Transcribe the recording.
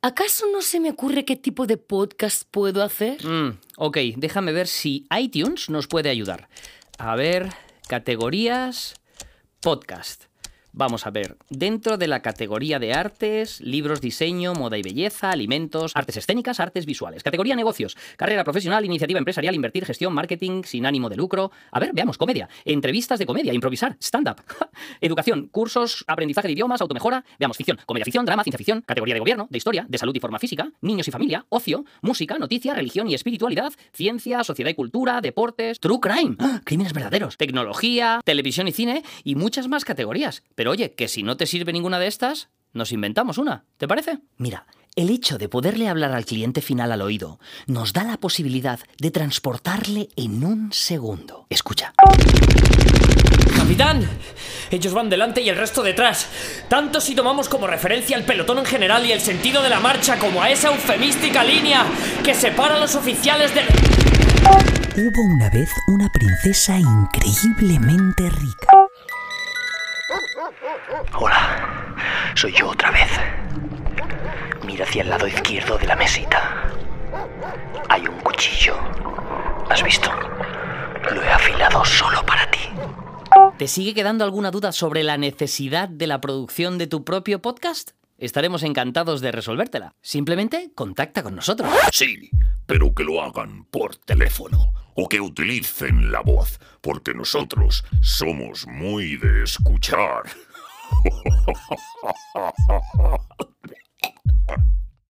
¿Acaso no se me ocurre qué tipo de podcast puedo hacer? Mm, ok, déjame ver si iTunes nos puede ayudar. A ver, categorías, podcast. Vamos a ver, dentro de la categoría de artes, libros, diseño, moda y belleza, alimentos, artes escénicas, artes visuales. Categoría negocios, carrera profesional, iniciativa empresarial, invertir, gestión, marketing, sin ánimo de lucro. A ver, veamos, comedia, entrevistas de comedia, improvisar, stand-up, educación, cursos, aprendizaje de idiomas, automejora. Veamos, ficción, comedia ficción, drama, ciencia ficción, categoría de gobierno, de historia, de salud y forma física, niños y familia, ocio, música, noticia, religión y espiritualidad, ciencia, sociedad y cultura, deportes, true crime, crímenes verdaderos, tecnología, televisión y cine y muchas más categorías. Pero oye, que si no te sirve ninguna de estas, nos inventamos una. ¿Te parece? Mira, el hecho de poderle hablar al cliente final al oído nos da la posibilidad de transportarle en un segundo. Escucha. ¡Capitán! Ellos van delante y el resto detrás. Tanto si tomamos como referencia el pelotón en general y el sentido de la marcha como a esa eufemística línea que separa a los oficiales de... Hubo una vez una princesa increíblemente rica. Hola, soy yo otra vez. Mira hacia el lado izquierdo de la mesita. Hay un cuchillo. ¿Has visto? Lo he afilado solo para ti. ¿Te sigue quedando alguna duda sobre la necesidad de la producción de tu propio podcast? Estaremos encantados de resolvértela. Simplemente contacta con nosotros. Sí, pero que lo hagan por teléfono o que utilicen la voz, porque nosotros somos muy de escuchar.